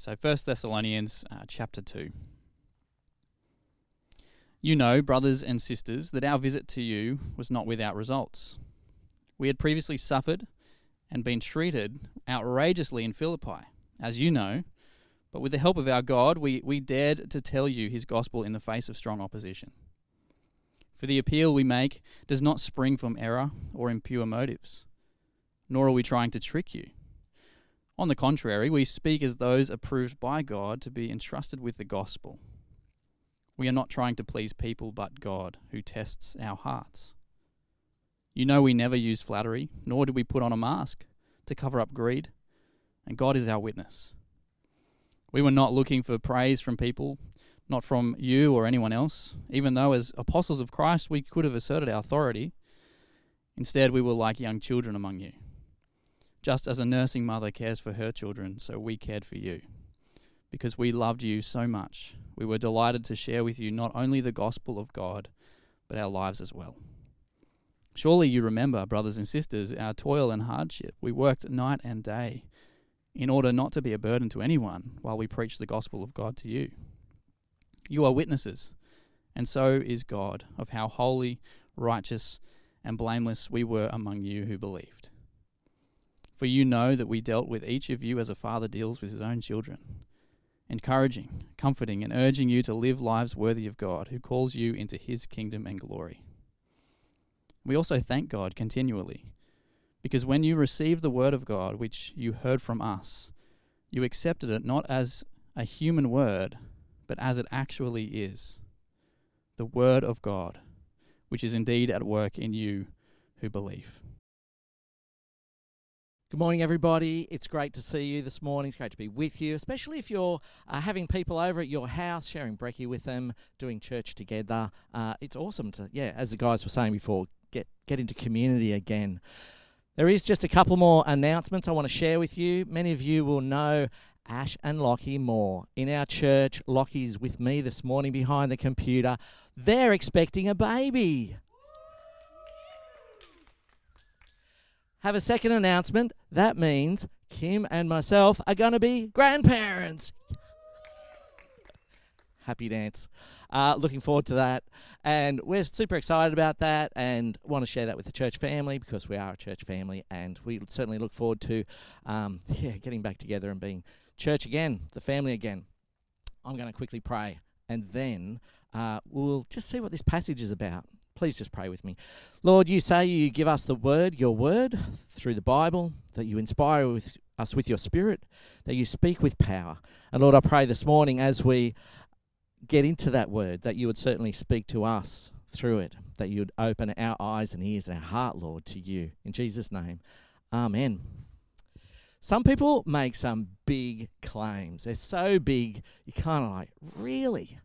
So 1 Thessalonians uh, chapter 2. You know, brothers and sisters, that our visit to you was not without results. We had previously suffered and been treated outrageously in Philippi, as you know, but with the help of our God, we, we dared to tell you his gospel in the face of strong opposition. For the appeal we make does not spring from error or impure motives, nor are we trying to trick you. On the contrary, we speak as those approved by God to be entrusted with the gospel. We are not trying to please people, but God, who tests our hearts. You know, we never use flattery, nor do we put on a mask to cover up greed, and God is our witness. We were not looking for praise from people, not from you or anyone else, even though as apostles of Christ we could have asserted our authority. Instead, we were like young children among you. Just as a nursing mother cares for her children, so we cared for you. Because we loved you so much, we were delighted to share with you not only the gospel of God, but our lives as well. Surely you remember, brothers and sisters, our toil and hardship. We worked night and day in order not to be a burden to anyone while we preached the gospel of God to you. You are witnesses, and so is God, of how holy, righteous, and blameless we were among you who believed. For you know that we dealt with each of you as a father deals with his own children, encouraging, comforting, and urging you to live lives worthy of God, who calls you into his kingdom and glory. We also thank God continually, because when you received the word of God, which you heard from us, you accepted it not as a human word, but as it actually is the word of God, which is indeed at work in you who believe. Good morning, everybody. It's great to see you this morning. It's great to be with you, especially if you're uh, having people over at your house, sharing brekkie with them, doing church together. Uh, it's awesome to, yeah, as the guys were saying before, get get into community again. There is just a couple more announcements I want to share with you. Many of you will know Ash and Lockie Moore in our church. Lockie's with me this morning behind the computer. They're expecting a baby. Have a second announcement. That means Kim and myself are going to be grandparents. Happy dance. Uh, looking forward to that. And we're super excited about that and want to share that with the church family because we are a church family and we certainly look forward to um, yeah, getting back together and being church again, the family again. I'm going to quickly pray and then uh, we'll just see what this passage is about. Please just pray with me. Lord, you say you give us the word, your word, through the Bible, that you inspire with us with your spirit, that you speak with power. And Lord, I pray this morning as we get into that word, that you would certainly speak to us through it, that you would open our eyes and ears and our heart, Lord, to you. In Jesus' name, amen. Some people make some big claims. They're so big, you kind of like, really?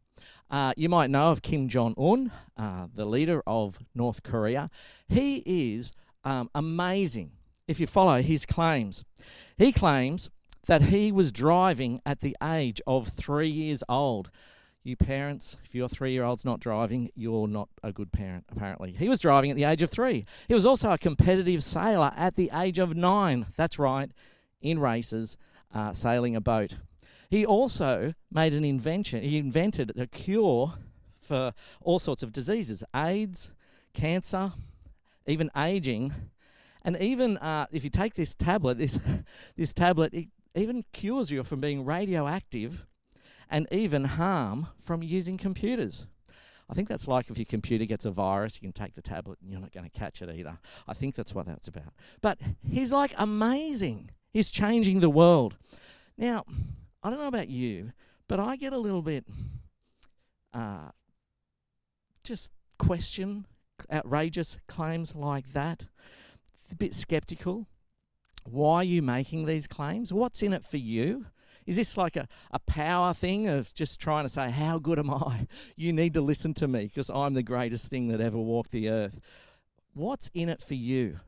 Uh, you might know of Kim Jong un, uh, the leader of North Korea. He is um, amazing if you follow his claims. He claims that he was driving at the age of three years old. You parents, if your three year old's not driving, you're not a good parent, apparently. He was driving at the age of three. He was also a competitive sailor at the age of nine. That's right, in races, uh, sailing a boat. He also made an invention. He invented a cure for all sorts of diseases AIDS, cancer, even aging. And even uh, if you take this tablet, this, this tablet, it even cures you from being radioactive and even harm from using computers. I think that's like if your computer gets a virus, you can take the tablet and you're not going to catch it either. I think that's what that's about. But he's like amazing. He's changing the world. Now, I don't know about you, but I get a little bit uh, just question outrageous claims like that. A bit skeptical. Why are you making these claims? What's in it for you? Is this like a, a power thing of just trying to say, How good am I? You need to listen to me because I'm the greatest thing that ever walked the earth. What's in it for you?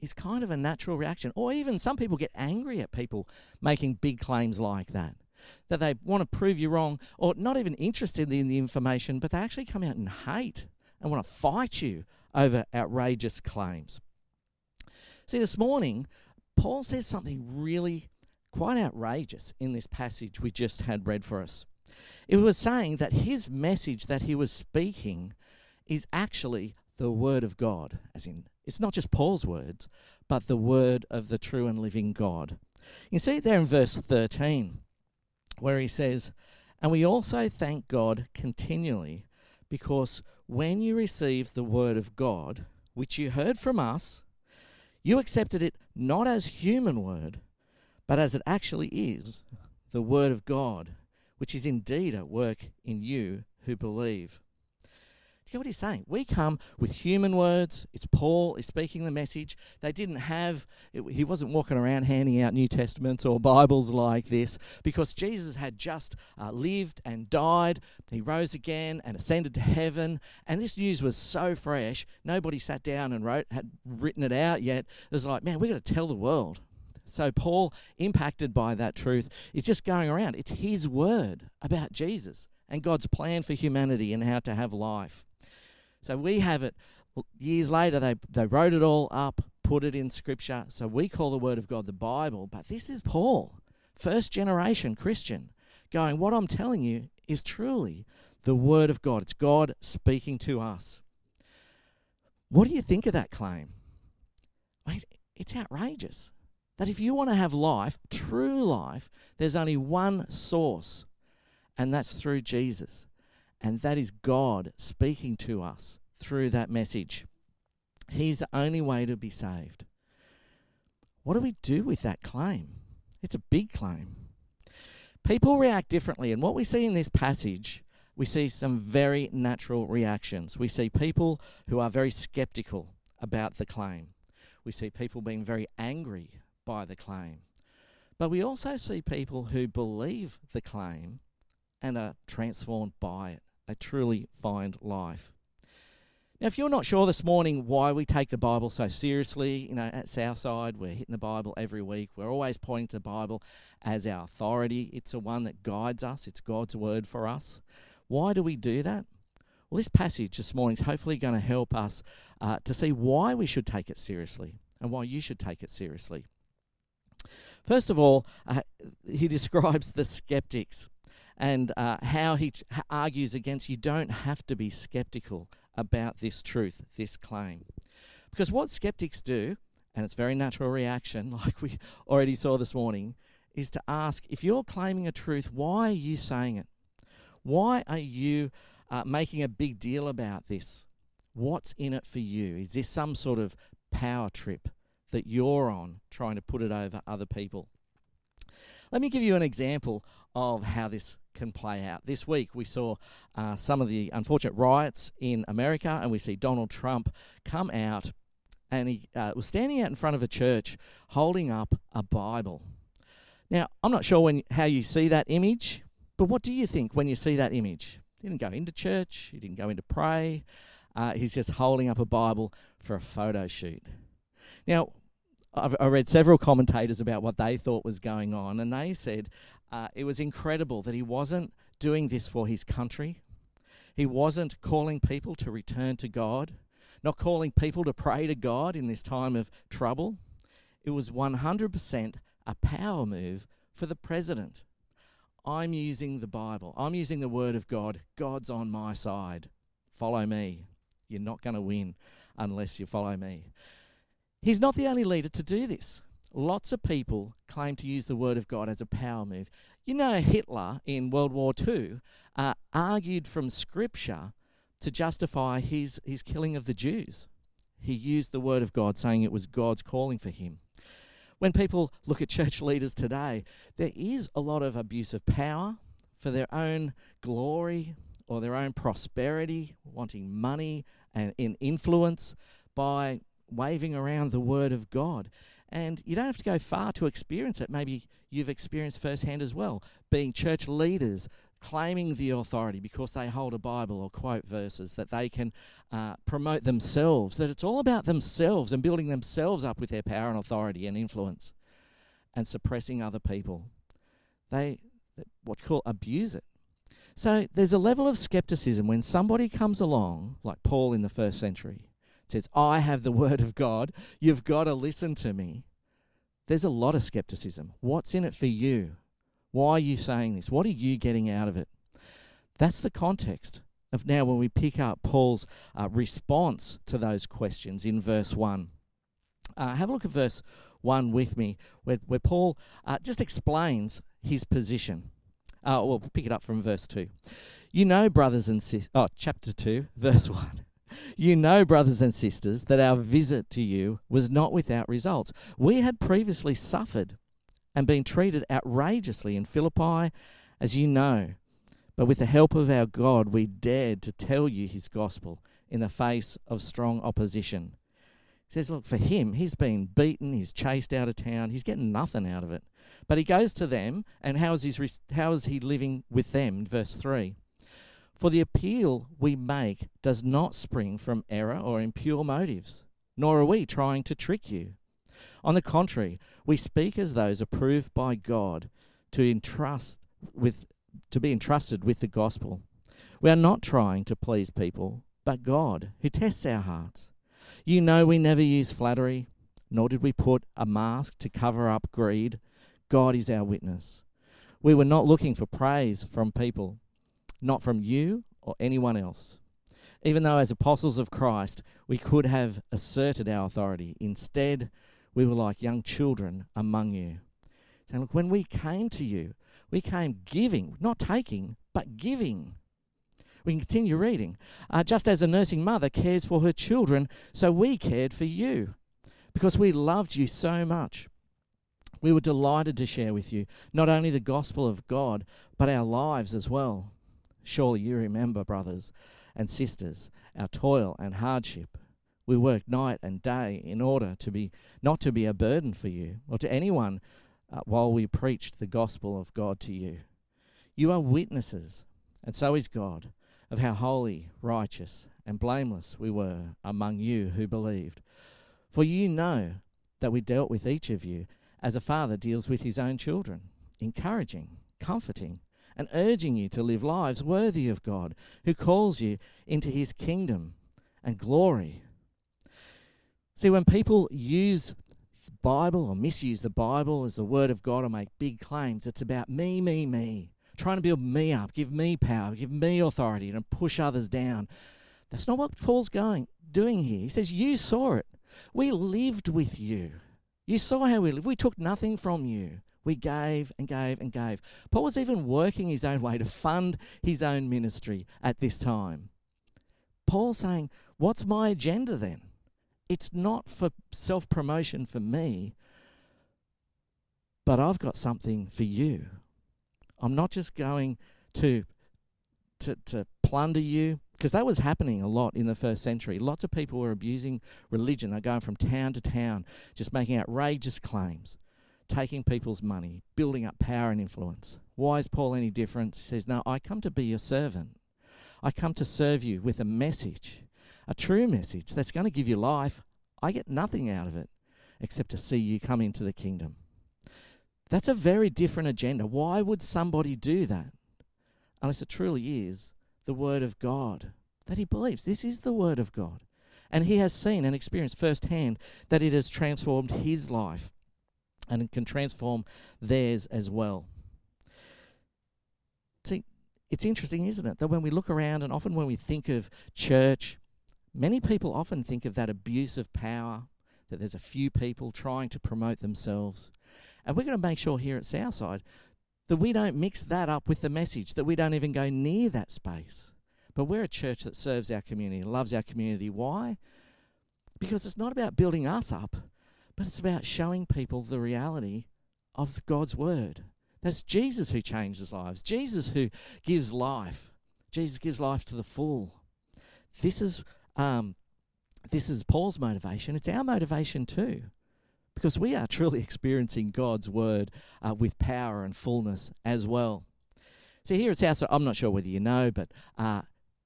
Is kind of a natural reaction. Or even some people get angry at people making big claims like that. That they want to prove you wrong or not even interested in the information, but they actually come out and hate and want to fight you over outrageous claims. See, this morning, Paul says something really quite outrageous in this passage we just had read for us. It was saying that his message that he was speaking is actually the Word of God, as in, it's not just Paul's words, but the Word of the true and living God. You see it there in verse 13, where he says, And we also thank God continually, because when you received the Word of God, which you heard from us, you accepted it not as human word, but as it actually is, the Word of God, which is indeed at work in you who believe. You know what he's saying? We come with human words. It's Paul is speaking the message. They didn't have, it, he wasn't walking around handing out New Testaments or Bibles like this because Jesus had just uh, lived and died. He rose again and ascended to heaven. And this news was so fresh. Nobody sat down and wrote, had written it out yet. It was like, man, we've got to tell the world. So, Paul, impacted by that truth, is just going around. It's his word about Jesus and God's plan for humanity and how to have life. So, we have it years later, they, they wrote it all up, put it in scripture. So, we call the word of God the Bible, but this is Paul, first generation Christian, going, What I'm telling you is truly the word of God. It's God speaking to us. What do you think of that claim? Mate, it's outrageous that if you want to have life, true life, there's only one source, and that's through Jesus. And that is God speaking to us through that message. He's the only way to be saved. What do we do with that claim? It's a big claim. People react differently, and what we see in this passage, we see some very natural reactions. We see people who are very skeptical about the claim. We see people being very angry by the claim. But we also see people who believe the claim and are transformed by it. They truly find life. Now, if you're not sure this morning why we take the Bible so seriously, you know, at Southside, we're hitting the Bible every week. We're always pointing to the Bible as our authority. It's the one that guides us, it's God's word for us. Why do we do that? Well, this passage this morning is hopefully going to help us uh, to see why we should take it seriously and why you should take it seriously. First of all, uh, he describes the skeptics and uh, how he argues against you don't have to be skeptical about this truth, this claim. Because what skeptics do, and it's a very natural reaction, like we already saw this morning, is to ask if you're claiming a truth, why are you saying it? Why are you uh, making a big deal about this? What's in it for you? Is this some sort of power trip? that you're on, trying to put it over other people. Let me give you an example of how this can play out. This week, we saw uh, some of the unfortunate riots in America, and we see Donald Trump come out and he uh, was standing out in front of a church holding up a Bible. Now, I'm not sure when how you see that image, but what do you think when you see that image? He didn't go into church, he didn't go in to pray, uh, he's just holding up a Bible for a photo shoot. Now, I've, I read several commentators about what they thought was going on, and they said uh, it was incredible that he wasn't doing this for his country. He wasn't calling people to return to God, not calling people to pray to God in this time of trouble. It was 100% a power move for the president. I'm using the Bible, I'm using the Word of God. God's on my side. Follow me. You're not going to win unless you follow me. He's not the only leader to do this. Lots of people claim to use the word of God as a power move. You know, Hitler in World War II uh, argued from Scripture to justify his, his killing of the Jews. He used the word of God, saying it was God's calling for him. When people look at church leaders today, there is a lot of abuse of power for their own glory or their own prosperity, wanting money and in influence by waving around the word of God. And you don't have to go far to experience it. Maybe you've experienced firsthand as well, being church leaders claiming the authority because they hold a Bible or quote verses that they can uh, promote themselves, that it's all about themselves and building themselves up with their power and authority and influence and suppressing other people. They, what call, abuse it. So there's a level of skepticism when somebody comes along, like Paul in the first century, says, I have the word of God, you've got to listen to me. there's a lot of skepticism. What's in it for you? Why are you saying this? What are you getting out of it? That's the context of now when we pick up Paul's uh, response to those questions in verse 1. Uh, have a look at verse 1 with me, where, where Paul uh, just explains his position. Uh, we'll pick it up from verse 2. You know, brothers and sisters, oh, chapter 2, verse 1. You know, brothers and sisters, that our visit to you was not without results. We had previously suffered and been treated outrageously in Philippi, as you know. But with the help of our God, we dared to tell you his gospel in the face of strong opposition. He says, Look, for him, he's been beaten, he's chased out of town, he's getting nothing out of it. But he goes to them, and how is, his, how is he living with them? Verse 3 For the appeal we make does not spring from error or impure motives, nor are we trying to trick you. On the contrary, we speak as those approved by God to entrust with to be entrusted with the gospel. We are not trying to please people, but God, who tests our hearts. You know we never use flattery, nor did we put a mask to cover up greed. God is our witness. We were not looking for praise from people, not from you or anyone else. Even though, as apostles of Christ, we could have asserted our authority, instead, we were like young children among you. Saying, Look, when we came to you, we came giving, not taking, but giving. We can continue reading. Uh, just as a nursing mother cares for her children, so we cared for you because we loved you so much. We were delighted to share with you not only the gospel of God, but our lives as well. Surely you remember, brothers and sisters, our toil and hardship. We worked night and day in order to be not to be a burden for you or to anyone uh, while we preached the gospel of God to you. You are witnesses, and so is God, of how holy, righteous, and blameless we were among you who believed. For you know that we dealt with each of you as a father deals with his own children, encouraging, comforting, and urging you to live lives worthy of God, who calls you into his kingdom and glory. See, when people use Bible or misuse the Bible as the Word of God or make big claims. It's about me, me, me, trying to build me up, give me power, give me authority, and push others down. That's not what Paul's going doing here. He says, You saw it. We lived with you. You saw how we lived. We took nothing from you. We gave and gave and gave. Paul was even working his own way to fund his own ministry at this time. Paul's saying, What's my agenda then? it's not for self promotion for me, but I've got something for you. I'm not just going to to, to plunder you because that was happening a lot in the first century. Lots of people were abusing religion. They're going from town to town, just making outrageous claims, taking people's money, building up power and influence. Why is Paul any different? He says, No, I come to be your servant. I come to serve you with a message a true message that's going to give you life, I get nothing out of it except to see you come into the kingdom. That's a very different agenda. Why would somebody do that? Unless it truly is the Word of God that he believes. This is the Word of God. And he has seen and experienced firsthand that it has transformed his life and can transform theirs as well. See, it's interesting, isn't it, that when we look around and often when we think of church, Many people often think of that abuse of power, that there's a few people trying to promote themselves. And we're going to make sure here at Southside that we don't mix that up with the message, that we don't even go near that space. But we're a church that serves our community, loves our community. Why? Because it's not about building us up, but it's about showing people the reality of God's word. That's Jesus who changes lives, Jesus who gives life. Jesus gives life to the full. This is um, this is Paul's motivation. It's our motivation too, because we are truly experiencing God's word uh, with power and fullness as well. So here at House, I'm not sure whether you know, but uh,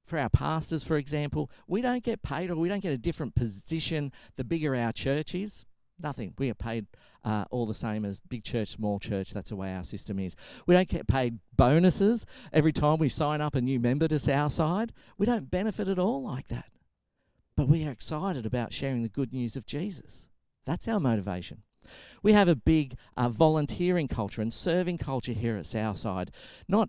for our pastors, for example, we don't get paid or we don't get a different position the bigger our church is. Nothing. We are paid uh, all the same as big church, small church. That's the way our system is. We don't get paid bonuses every time we sign up a new member to Southside. We don't benefit at all like that. But we are excited about sharing the good news of Jesus. That's our motivation. We have a big uh, volunteering culture and serving culture here at Southside. Not,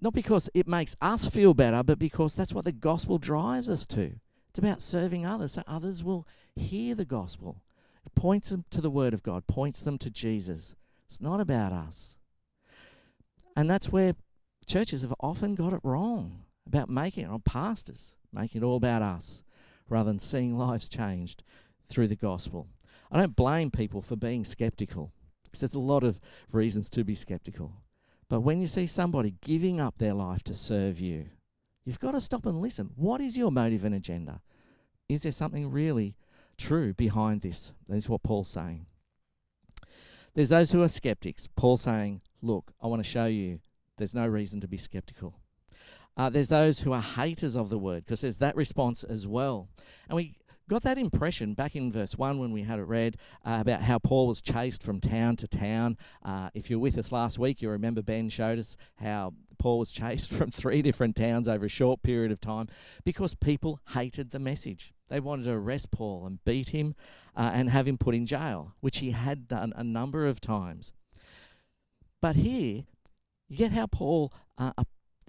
not because it makes us feel better, but because that's what the gospel drives us to. It's about serving others so others will hear the gospel. Points them to the Word of God, points them to Jesus. It's not about us. And that's where churches have often got it wrong about making it, or pastors making it all about us rather than seeing lives changed through the gospel. I don't blame people for being skeptical because there's a lot of reasons to be skeptical. But when you see somebody giving up their life to serve you, you've got to stop and listen. What is your motive and agenda? Is there something really true behind this? That is what Paul's saying. There's those who are skeptics. Paul saying, Look, I want to show you there's no reason to be skeptical. Uh, there's those who are haters of the word because there's that response as well. And we got that impression back in verse 1 when we had it read uh, about how Paul was chased from town to town. Uh, if you're with us last week, you remember Ben showed us how Paul was chased from three different towns over a short period of time because people hated the message. They wanted to arrest Paul and beat him uh, and have him put in jail, which he had done a number of times. But here, you get how Paul uh,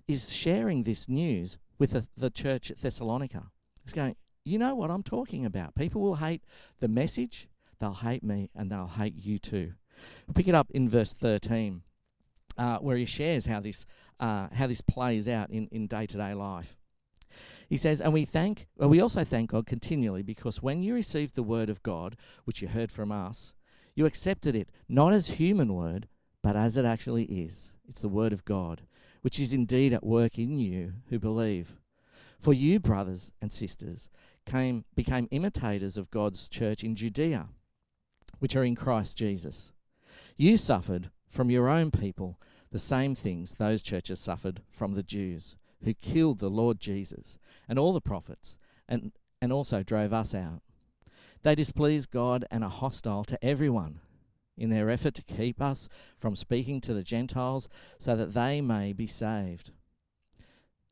is sharing this news with the, the church at Thessalonica. He's going, You know what I'm talking about. People will hate the message, they'll hate me, and they'll hate you too. Pick it up in verse 13, uh, where he shares how this, uh, how this plays out in, in day-to-day life. He says, and we thank, well, we also thank God continually because when you received the word of God, which you heard from us, you accepted it not as human word, but as it actually is. It's the word of God, which is indeed at work in you who believe. For you, brothers and sisters, came became imitators of God's church in Judea, which are in Christ Jesus. You suffered from your own people the same things those churches suffered from the Jews, who killed the Lord Jesus and all the prophets, and, and also drove us out. They displeased God and are hostile to everyone in their effort to keep us from speaking to the Gentiles so that they may be saved.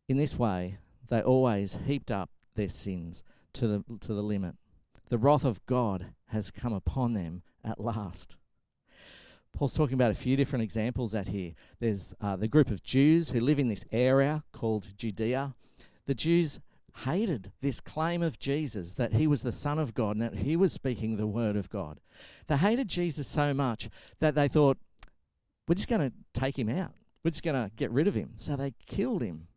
In this way, they always heaped up their sins to the, to the limit. The wrath of God has come upon them at last. Paul's talking about a few different examples out here. There's uh, the group of Jews who live in this area called Judea. The Jews hated this claim of Jesus that he was the Son of God and that he was speaking the Word of God. They hated Jesus so much that they thought, we're just going to take him out. We're just going to get rid of him. So they killed him.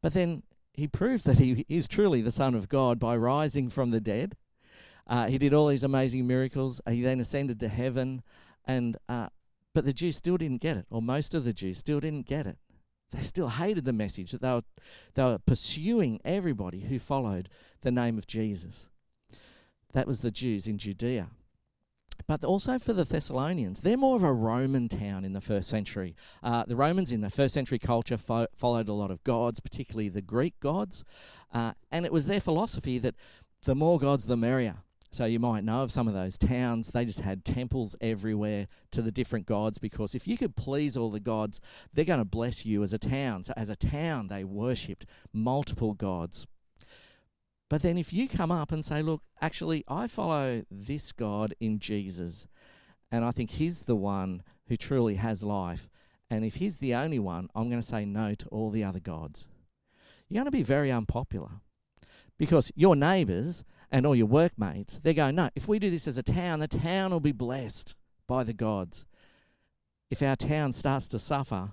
But then he proved that he is truly the Son of God by rising from the dead. Uh, he did all these amazing miracles. He then ascended to heaven, and uh, but the Jews still didn't get it, or most of the Jews still didn't get it they still hated the message that they were, they were pursuing everybody who followed the name of Jesus. That was the Jews in Judea. But also for the Thessalonians, they're more of a Roman town in the first century. Uh, the Romans in the first century culture fo- followed a lot of gods, particularly the Greek gods, uh, and it was their philosophy that the more gods, the merrier. So you might know of some of those towns, they just had temples everywhere to the different gods because if you could please all the gods, they're going to bless you as a town. So as a town, they worshipped multiple gods. But then if you come up and say, look, actually, I follow this God in Jesus, and I think he's the one who truly has life, and if he's the only one, I'm going to say no to all the other gods. You're going to be very unpopular because your neighbours and all your workmates, they're going, no, if we do this as a town, the town will be blessed by the gods. If our town starts to suffer,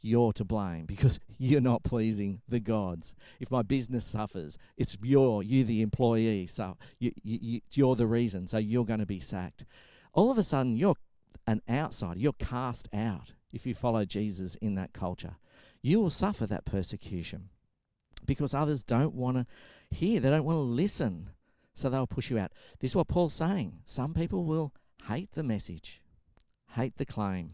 you're to blame because you're not pleasing the gods. If my business suffers, it's you're you the employee, so you, you, you're the reason. So you're going to be sacked. All of a sudden, you're an outsider. You're cast out if you follow Jesus in that culture. You will suffer that persecution because others don't want to hear. They don't want to listen so they'll push you out. This is what Paul's saying. Some people will hate the message, hate the claim.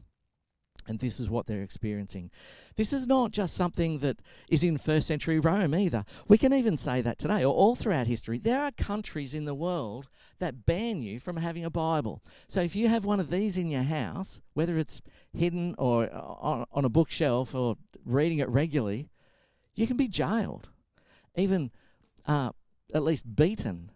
And this is what they're experiencing. This is not just something that is in first century Rome either. We can even say that today, or all throughout history. There are countries in the world that ban you from having a Bible. So if you have one of these in your house, whether it's hidden or uh, on, a bookshelf or reading it regularly, you can be jailed, even uh, at least beaten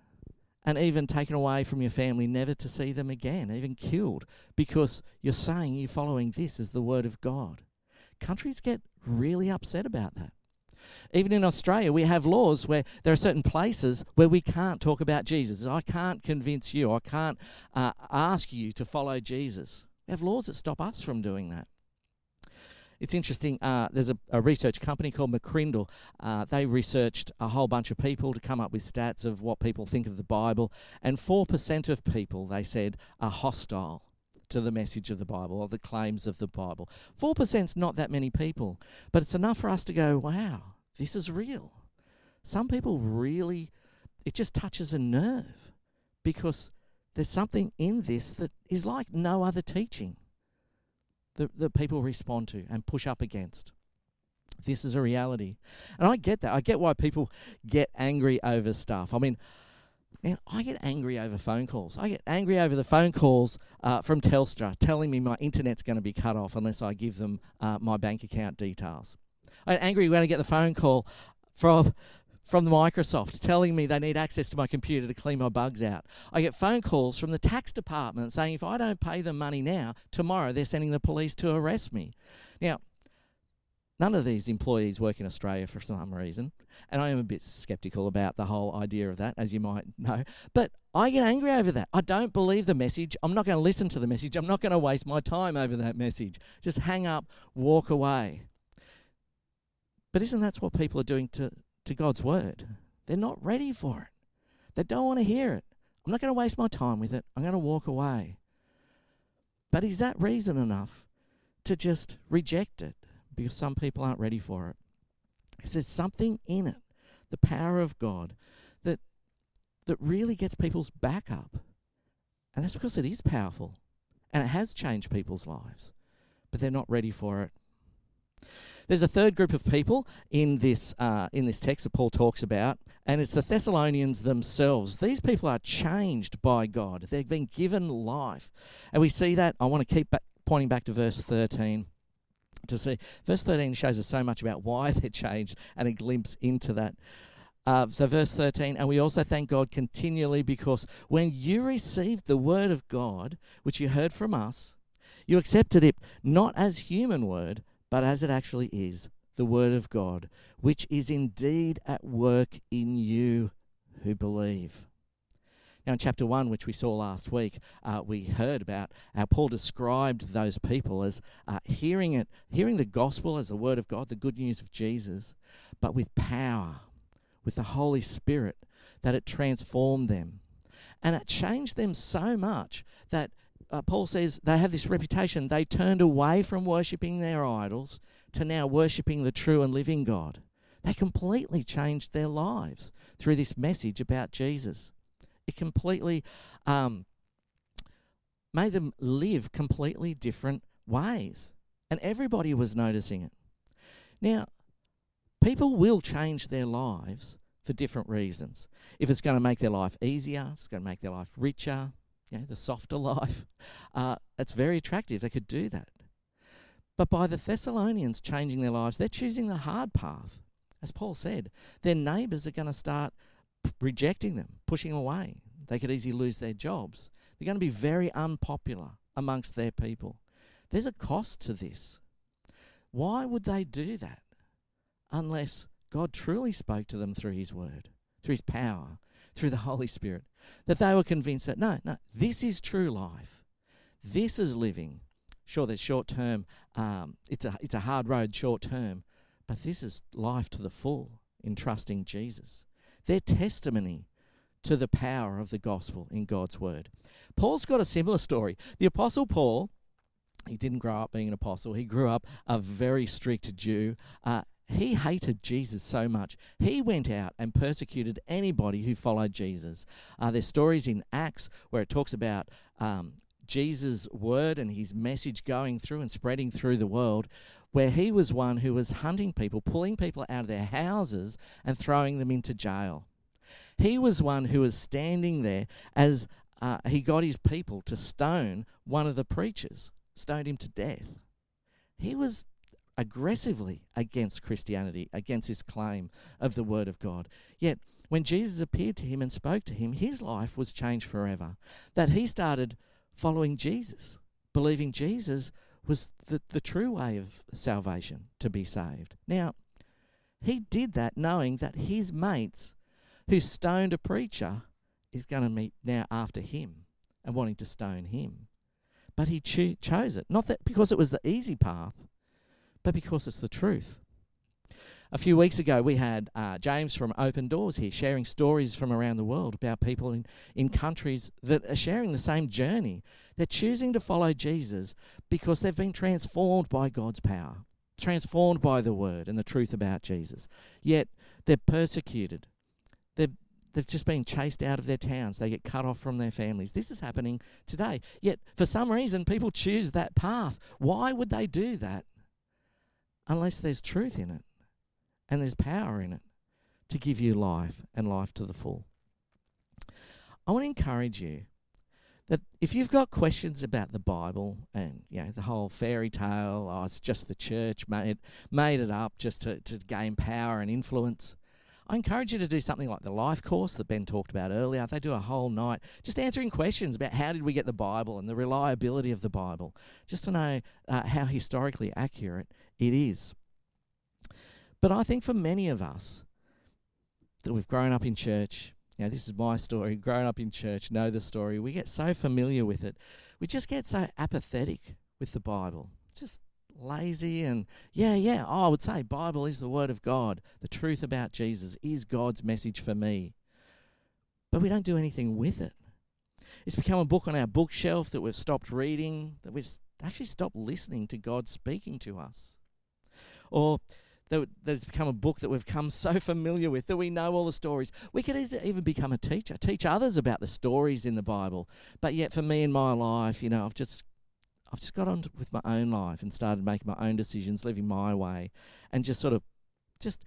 and even taken away from your family, never to see them again, even killed, because you're saying you're following this as the word of God. Countries get really upset about that. Even in Australia, we have laws where there are certain places where we can't talk about Jesus. I can't convince you, I can't uh, ask you to follow Jesus. We have laws that stop us from doing that. It's interesting. Uh, there's a, a, research company called McCrindle. Uh, they researched a whole bunch of people to come up with stats of what people think of the Bible, and 4% of people, they said, are hostile to the message of the Bible or the claims of the Bible. 4% is not that many people, but it's enough for us to go, wow, this is real. Some people really, it just touches a nerve because there's something in this that is like no other teaching that, that people respond to and push up against. This is a reality. And I get that. I get why people get angry over stuff. I mean, man, I get angry over phone calls. I get angry over the phone calls uh, from Telstra telling me my internet's going to be cut off unless I give them uh, my bank account details. I get angry when I get the phone call from from Microsoft telling me they need access to my computer to clean my bugs out. I get phone calls from the tax department saying if I don't pay them money now, tomorrow they're sending the police to arrest me. Now, none of these employees work in Australia for some reason, and I am a bit skeptical about the whole idea of that, as you might know. But I get angry over that. I don't believe the message. I'm not going to listen to the message. I'm not going to waste my time over that message. Just hang up, walk away. But isn't that what people are doing to to God's word. They're not ready for it. They don't want to hear it. I'm not going to waste my time with it. I'm going to walk away. But is that reason enough to just reject it because some people aren't ready for it? Because there's something in it, the power of God, that that really gets people's back up. And that's because it is powerful and it has changed people's lives. But they're not ready for it. There's a third group of people in this uh, in this text that Paul talks about, and it's the Thessalonians themselves. These people are changed by God. They've been given life, and we see that. I want to keep back, pointing back to verse 13 to see. Verse 13 shows us so much about why they're changed, and a glimpse into that. Uh, so, verse 13, and we also thank God continually because when you received the word of God, which you heard from us, you accepted it not as human word, but as it actually is, the Word of God, which is indeed at work in you who believe. Now, in chapter 1, which we saw last week, uh, we heard about how Paul described those people as uh, hearing it, hearing the gospel as the word of God, the good news of Jesus, but with power, with the Holy Spirit, that it transformed them. And it changed them so much that uh, Paul says they have this reputation. They turned away from worshipping their idols to now worshipping the true and living God. They completely changed their lives through this message about Jesus. It completely um, made them live completely different ways. And everybody was noticing it. Now, people will change their lives for different reasons. If it's going to make their life easier, if it's going to make their life richer, you know, the softer life. Uh, it's very attractive. They could do that. But by the Thessalonians changing their lives, they're choosing the hard path. As Paul said, their neighbours are going to start p- rejecting them, pushing them away. They could easily lose their jobs. They're going to be very unpopular amongst their people. There's a cost to this. Why would they do that unless God truly spoke to them through His Word, through His power, through the Holy Spirit, that they were convinced that no, no, this is true life. This is living. Sure, there's short term, um, it's, a, it's a hard road short term, but this is life to the full in trusting Jesus. Their testimony to the power of the gospel in God's word. Paul's got a similar story. The Apostle Paul, he didn't grow up being an apostle, he grew up a very strict Jew. Uh, he hated Jesus so much. He went out and persecuted anybody who followed Jesus. Uh, there's stories in Acts where it talks about um, Jesus' word and his message going through and spreading through the world, where he was one who was hunting people, pulling people out of their houses and throwing them into jail. He was one who was standing there as uh, he got his people to stone one of the preachers, stoned him to death. He was aggressively against Christianity, against his claim of the Word of God. Yet, when Jesus appeared to him and spoke to him, his life was changed forever. That he started following Jesus, believing Jesus was the, the true way of salvation to be saved. Now, he did that knowing that his mates, who stoned a preacher, is going to meet now after him and wanting to stone him. But he cho- chose it, not that because it was the easy path, but because it's the truth. A few weeks ago, we had uh, James from Open Doors here sharing stories from around the world about people in, in countries that are sharing the same journey. They're choosing to follow Jesus because they've been transformed by God's power, transformed by the word and the truth about Jesus. Yet they're persecuted. They're, they've just been chased out of their towns. They get cut off from their families. This is happening today. Yet, for some reason, people choose that path. Why would they do that? Unless there's truth in it and there's power in it to give you life and life to the full. I want to encourage you that if you've got questions about the Bible and you know the whole fairy tale, oh, it's just the church made made it up just to, to gain power and influence. I encourage you to do something like the life course that Ben talked about earlier. They do a whole night just answering questions about how did we get the Bible and the reliability of the Bible, just to know uh, how historically accurate it is. But I think for many of us that we've grown up in church, you know, this is my story, grown up in church, know the story, we get so familiar with it, we just get so apathetic with the Bible. Just lazy and yeah, yeah, oh, I would say Bible is the word of God. The truth about Jesus is God's message for me. But we don't do anything with it. It's become a book on our bookshelf that we've stopped reading, that we've actually stopped listening to God speaking to us. Or that, has become a book that we've come so familiar with that we know all the stories. We could even become a teacher, teach others about the stories in the Bible. But yet, for me in my life, you know, I've just I've just got on with my own life and started making my own decisions, living my way, and just sort of just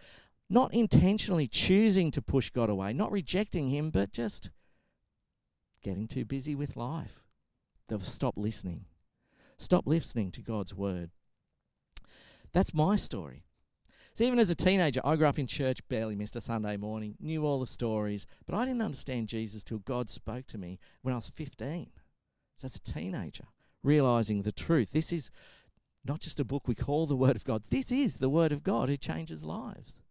not intentionally choosing to push God away, not rejecting Him, but just getting too busy with life. They've stopped listening. Stop listening to God's word. That's my story. So even as a teenager, I grew up in church, barely missed a Sunday morning, knew all the stories, but I didn't understand Jesus till God spoke to me when I was 15. So as a teenager, realizing the truth. This is not just a book we call the Word of God. This is the Word of God who changes lives.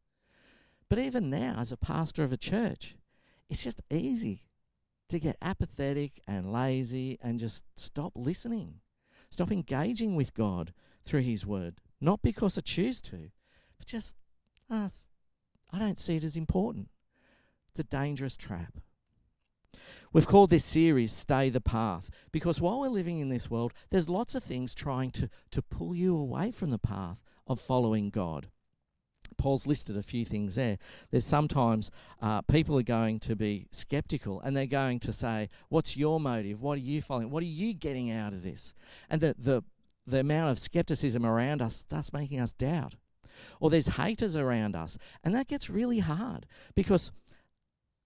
But even now, as a pastor of a church, it's just easy to get apathetic and lazy and just stop listening, stop engaging with God through His Word. Not because I choose to, but just, uh, I don't see it as important. It's a dangerous trap. We've called this series Stay the Path because while we're living in this world, there's lots of things trying to, to pull you away from the path of following God. Paul's listed a few things there. There's sometimes uh, people are going to be skeptical and they're going to say, What's your motive? What are you following? What are you getting out of this? And the, the, the amount of skepticism around us starts making us doubt or there's haters around us. And that gets really hard because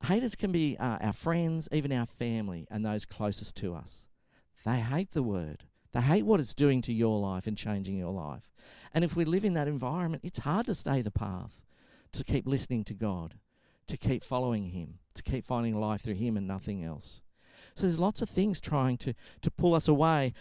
haters can be uh, our friends, even our family, and those closest to us. They hate the word. They hate what it's doing to your life and changing your life. And if we live in that environment, it's hard to stay the path, to keep listening to God, to keep following Him, to keep finding life through Him and nothing else. So there's lots of things trying to, to pull us away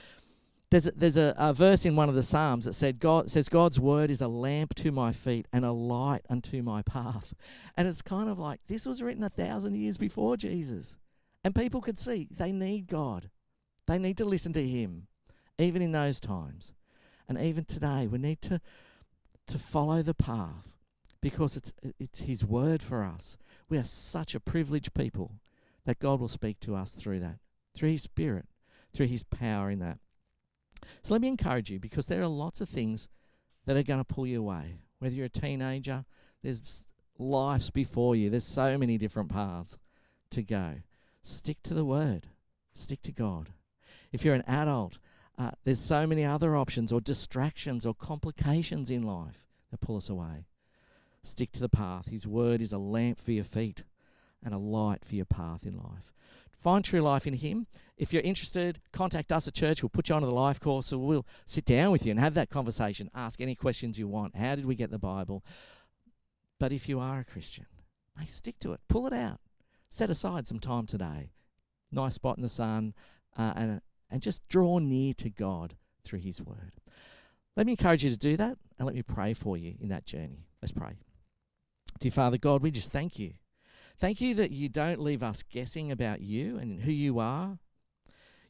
there's a, there's a, a, verse in one of the Psalms that said God says God's word is a lamp to my feet and a light unto my path. And it's kind of like this was written a thousand years before Jesus. And people could see they need God. They need to listen to him, even in those times. And even today, we need to to follow the path because it's it's his word for us. We are such a privileged people that God will speak to us through that, through his spirit, through his power in that. So let me encourage you because there are lots of things that are going to pull you away. Whether you're a teenager, there's lives before you, there's so many different paths to go. Stick to the word, stick to God. If you're an adult, uh, there's so many other options or distractions or complications in life that pull us away. Stick to the path. His word is a lamp for your feet and a light for your path in life. Find true life in Him. If you're interested, contact us at church. We'll put you onto the life course, or we'll sit down with you and have that conversation. Ask any questions you want. How did we get the Bible? But if you are a Christian, Hey, stick to it. Pull it out. Set aside some time today. Nice spot in the sun, uh, and and just draw near to God through His Word. Let me encourage you to do that, and let me pray for you in that journey. Let's pray. Dear Father God, we just thank you. Thank you that you don't leave us guessing about you and who you are.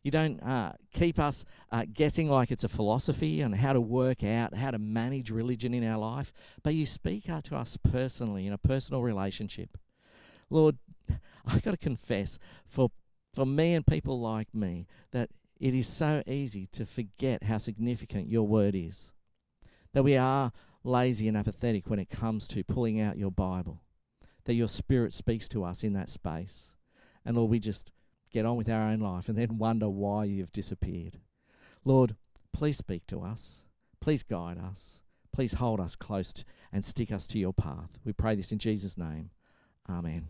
You don't uh, keep us uh, guessing like it's a philosophy on how to work out, how to manage religion in our life, but you speak uh, to us personally in a personal relationship. Lord, I've got to confess, for, for me and people like me, that it is so easy to forget how significant your word is. That we are lazy and apathetic when it comes to pulling out your Bible. That your spirit speaks to us in that space. And Lord, we just get on with our own life and then wonder why you've disappeared. Lord, please speak to us. Please guide us. Please hold us close and stick us to your path. We pray this in Jesus' name. Amen.